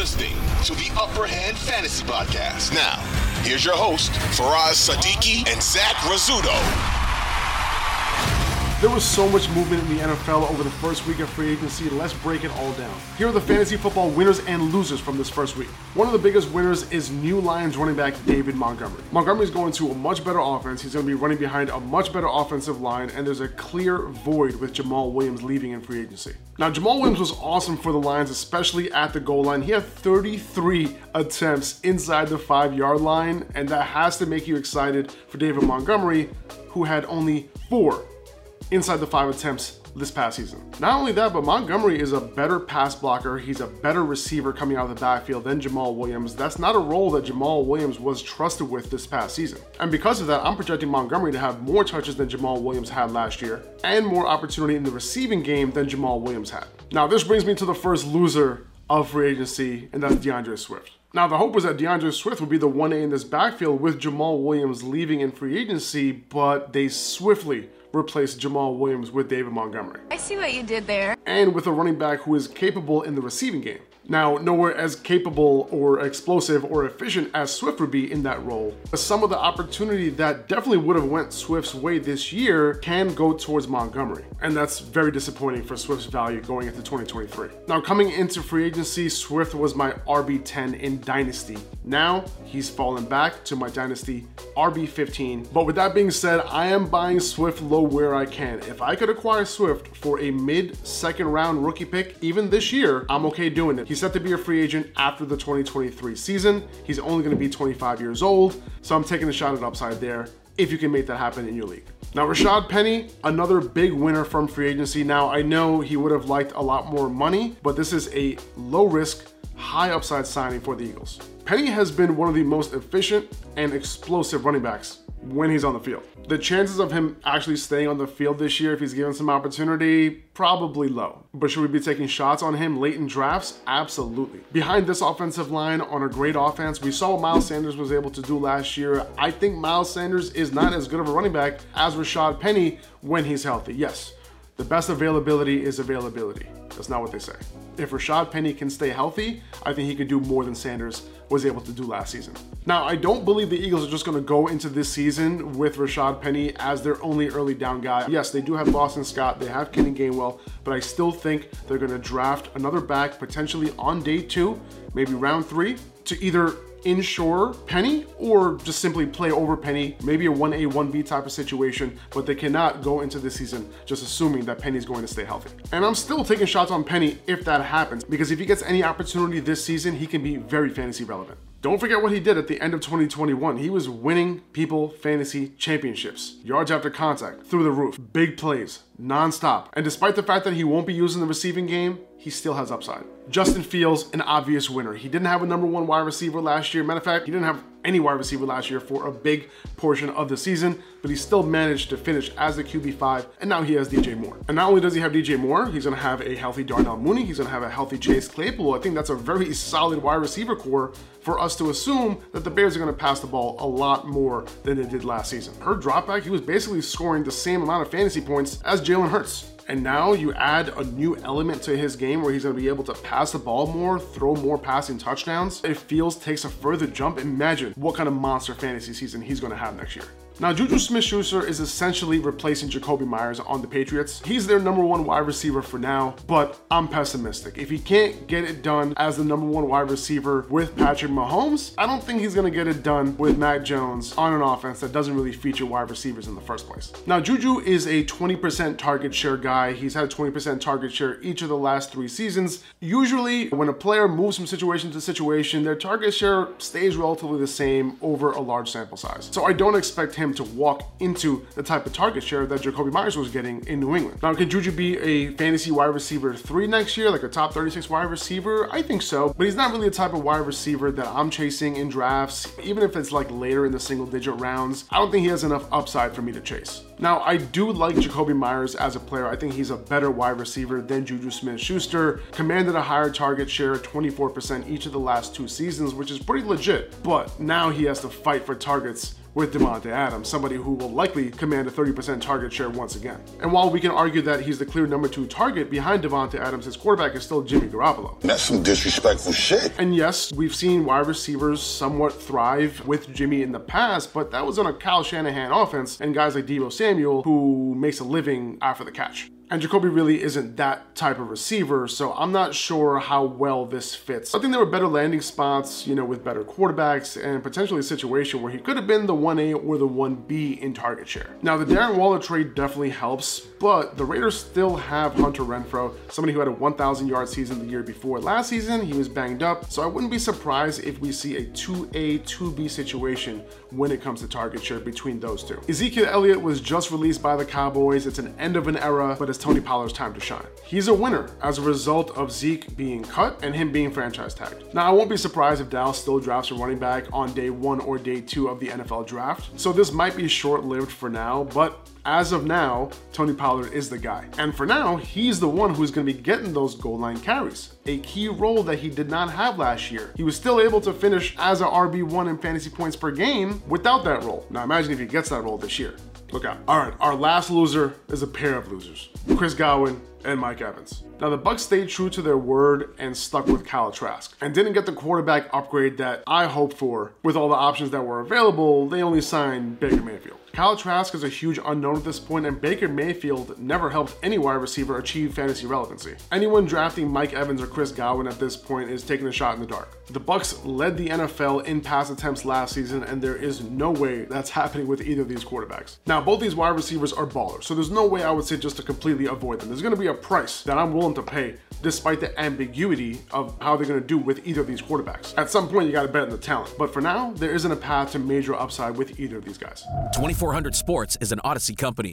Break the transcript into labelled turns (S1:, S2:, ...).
S1: listening to the Upper Hand Fantasy Podcast. Now, here's your host, Faraz Sadiki and Zach Rizzuto.
S2: There was so much movement in the NFL over the first week of free agency. Let's break it all down. Here are the fantasy football winners and losers from this first week. One of the biggest winners is new Lions running back David Montgomery. Montgomery is going to a much better offense. He's going to be running behind a much better offensive line, and there's a clear void with Jamaal Williams leaving in free agency. Now, Jamaal Williams was awesome for the Lions, especially at the goal line. He had 33 attempts inside the five yard line, and that has to make you excited for David Montgomery, who had only four inside the five attempts this past season. Not only that, but Montgomery is a better pass blocker. He's a better receiver coming out of the backfield than Jamaal Williams. That's not a role that Jamaal Williams was trusted with this past season. And because of that, I'm projecting Montgomery to have more touches than Jamaal Williams had last year and more opportunity in the receiving game than Jamaal Williams had. Now, this brings me to the first loser of free agency, and that's D'Andre Swift. Now, the hope was that D'Andre Swift would be the 1A in this backfield with Jamaal Williams leaving in free agency, but they swiftly replace Jamaal Williams with David Montgomery.
S3: I see what you did there.
S2: And with a running back who is capable in the receiving game. Now, nowhere as capable or explosive or efficient as Swift would be in that role. But some of the opportunity that definitely would have went Swift's way this year can go towards Montgomery. And that's very disappointing for Swift's value going into 2023. Now, coming into free agency, Swift was my RB10 in Dynasty. Now, he's fallen back to my Dynasty RB15. But with that being said, I am buying Swift low where I can. If I could acquire Swift for a mid second round rookie pick, even this year, I'm okay doing it. Set to be a free agent after the 2023 season. He's only going to be 25 years old, so I'm taking a shot at upside there if you can make that happen in your league. Now, Rashad Penny, another big winner from free agency. Now, I know he would have liked a lot more money, but this is a low risk, high upside signing for the Eagles. Penny has been one of the most efficient and explosive running backs when he's on the field. The chances of him actually staying on the field this year, if he's given some opportunity, probably low. But should we be taking shots on him late in drafts? Absolutely. Behind this offensive line on a great offense, we saw what Miles Sanders was able to do last year. I think Miles Sanders is not as good of a running back as Rashad Penny when he's healthy. Yes, the best availability is availability. That's not what they say. If Rashad Penny can stay healthy, I think he could do more than Sanders was able to do last season. Now, I don't believe the Eagles are just going to go into this season with Rashad Penny as their only early down guy. Yes, they do have Boston Scott, they have Kenny Gainwell, but I still think they're going to draft another back potentially on day two, maybe round three, to either insure Penny or just simply play over Penny, maybe a 1A, 1B type of situation, but they cannot go into this season just assuming that Penny's going to stay healthy. And I'm still taking shots on Penny if that happens, because if he gets any opportunity this season, he can be very fantasy relevant. Don't forget what he did at the end of 2021. He was winning people fantasy championships. Yards after contact, through the roof, big plays, nonstop. And despite the fact that he won't be using the receiving game, he still has upside. Justin Fields, an obvious winner. He didn't have a number one wide receiver last year. Matter of fact, he didn't have any wide receiver last year for a big portion of the season, but he still managed to finish as the QB5, and now he has DJ Moore. And not only does he have DJ Moore, he's gonna have a healthy Darnell Mooney, he's gonna have a healthy Chase Claypool. I think that's a very solid wide receiver corps for us to assume that the Bears are gonna pass the ball a lot more than they did last season. Per dropback, he was basically scoring the same amount of fantasy points as Jalen Hurts. And now you add a new element to his game where he's to be able to pass the ball more, throw more passing touchdowns. If Fields takes a further jump, imagine what kind of monster fantasy season he's to have next year. Now, Juju Smith Schuster is essentially replacing Jakobi Meyers on the Patriots. He's their number one wide receiver for now, but I'm pessimistic. If he can't get it done as the number one wide receiver with Patrick Mahomes, I don't think he's gonna get it done with Mac Jones on an offense that doesn't really feature wide receivers in the first place. Now, Juju is a 20% target share guy. He's had a 20% target share each of the last three seasons. Usually, when a player moves from situation to situation, their target share stays relatively the same over a large sample size. So I don't expect him to walk into the type of target share that Jakobi Meyers was getting in New England. Now, can Juju be a fantasy wide receiver three next year, like a top 36 wide receiver? I think so, but he's not really the type of wide receiver that I'm chasing in drafts, even if it's like later in the single digit rounds. I don't think he has enough upside for me to chase. Now, I do like Jakobi Meyers as a player. I think he's a better wide receiver than Juju Smith Schuster. Commanded a higher target share, 24% each of the last two seasons, which is pretty legit. But now he has to fight for targets with Davante Adams, somebody who will likely command a 30% target share once again. And while we can argue that he's the clear number two target behind Davante Adams, his quarterback is still Jimmy Garoppolo.
S3: That's some disrespectful shit.
S2: And yes, we've seen wide receivers somewhat thrive with Jimmy in the past, but that was on a Kyle Shanahan offense and guys like Deebo Samuel who makes a living after the catch. And Jakobi really isn't that type of receiver, so I'm not sure how well this fits. I think there were better landing spots, you know, with better quarterbacks and potentially a situation where he could have been the 1A or the 1B in target share. Now, the Darren Waller trade definitely helps, but the Raiders still have Hunter Renfrow, somebody who had a 1,000 yard season the year before. Last season, he was banged up, so I wouldn't be surprised if we see a 2A, 2B situation when it comes to target share between those two. Ezekiel Elliott was just released by the Cowboys. It's an end of an era, but it's Tony Pollard's time to shine. He's a winner as a result of Zeke being cut and him being franchise tagged. Now, I won't be surprised if Dallas still drafts a running back on day one or day two of the NFL draft, so this might be short lived for now, but as of now, Tony Pollard is the guy. And for now, he's the one who's going to be getting those goal line carries, a key role that he did not have last year. He was still able to finish as a RB1 in fantasy points per game without that role. Now imagine if he gets that role this year. Look out. All right, our last loser is a pair of losers Chris Godwin and Mike Evans. Now the Bucs stayed true to their word and stuck with Kyle Trask and didn't get the quarterback upgrade that I hoped for. With all the options that were available, they only signed Baker Mayfield. Kyle Trask is a huge unknown at this point, and Baker Mayfield never helped any wide receiver achieve fantasy relevancy. Anyone drafting Mike Evans or Chris Godwin at this point is taking a shot in the dark. The Bucs led the NFL in pass attempts last season, and there is no way that's happening with either of these quarterbacks. Now, both these wide receivers are ballers, so there's no way I would say just to completely avoid them. There's going to be a price that I'm willing to pay despite the ambiguity of how they're going to do with either of these quarterbacks. At some point, you got to bet on the talent. But for now, there isn't a path to major upside with either of these guys.
S4: 2400 Sports is an Audacy company.